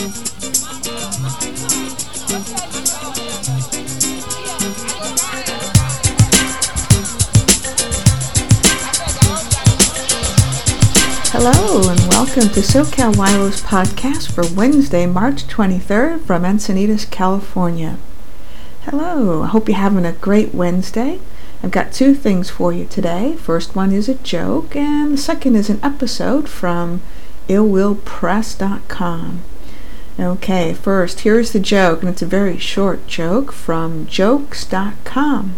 Hello and welcome to SoCal YLo's Podcast for Wednesday, March 23rd from Encinitas, California. Hello, I hope you're having a great Wednesday. I've got two things for you today. First one is a joke, and the second is an episode from illwillpress.com. Okay, first, here's the joke, and it's a very short joke from jokes.com.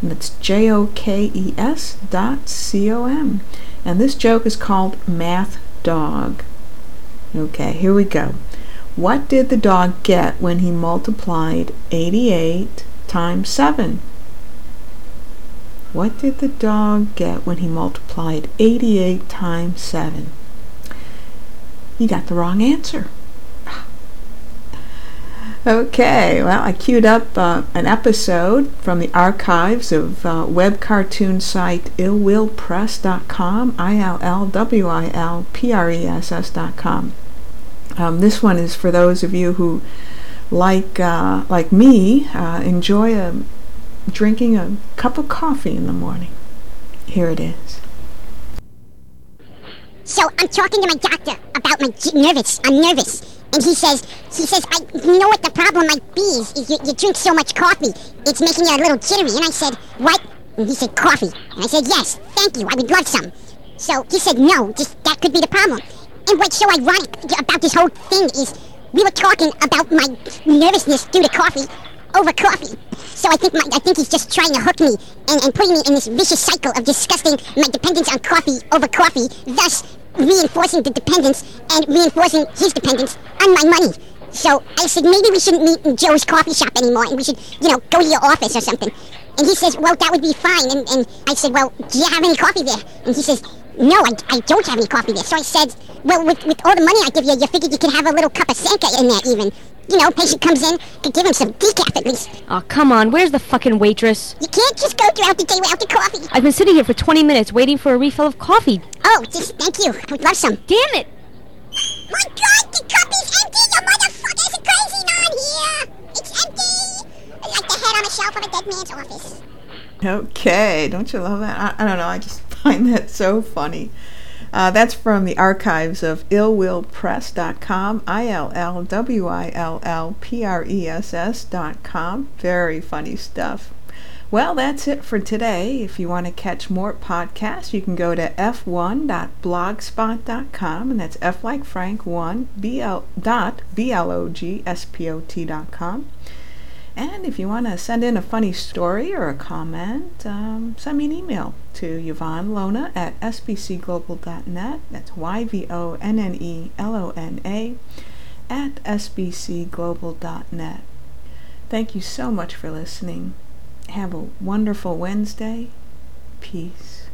And it's J O K E S dot C O M. And this joke is called Math Dog. Okay, here we go. What did the dog get when he multiplied 88 times 7? What did the dog get when he multiplied 88 times 7? He got the wrong answer. Okay, well, I queued up uh, an episode from the archives of uh, web cartoon site illwillpress.com, I-L-L-W-I-L-P-R-E-S-S.com. Um, this one is for those of you who, like uh, like me, uh, enjoy a, drinking a cup of coffee in the morning. Here it is. So I'm talking to my doctor about my nervous. I'm nervous. And he says, he says, I you know what the problem might be is, is you, you drink so much coffee, it's making you a little jittery. And I said, what? And he said, coffee. And I said, yes, thank you, I would love some. So he said, no, just that could be the problem. And what's so ironic about this whole thing is we were talking about my nervousness due to coffee over coffee. So I think my, I think he's just trying to hook me and, and putting me in this vicious cycle of disgusting my dependence on coffee over coffee, thus reinforcing the dependence and reinforcing his dependence on my money. So I said maybe we shouldn't meet in Joe's coffee shop anymore and we should, you know, go to your office or something. And he says, well, that would be fine. And, and I said, well, do you have any coffee there? And he says, no, I, I don't have any coffee there. So I said, well, with, with all the money I give you, you figured you could have a little cup of Sanka in there even. You know, patient comes in, could give him some decaf at least. Oh, come on. Where's the fucking waitress? You can't just go throughout the day without the coffee. I've been sitting here for 20 minutes waiting for a refill of coffee. Oh, just thank you. I would love some. Damn it! My God, the cup is empty! You motherfuckers are crazy on here! It's empty! Like the head on a shelf of a dead man's office. Okay, don't you love that? I, I don't know, I just find that so funny. Uh, that's from the archives of illwillpress.com, I-L-L-W-I-L-L-P-R-E-S-S.com. Very funny stuff. Well, that's it for today. If you want to catch more podcasts, you can go to f1.blogspot.com, and that's f like Frank 1 b-l dot b-l-o-g-s-p-o-t dot com. And if you want to send in a funny story or a comment, um, send me an email to Yvonne Lona at sbcglobal.net. That's Y-V-O-N-N-E-L-O-N-A at sbcglobal.net. Thank you so much for listening. Have a wonderful Wednesday. Peace.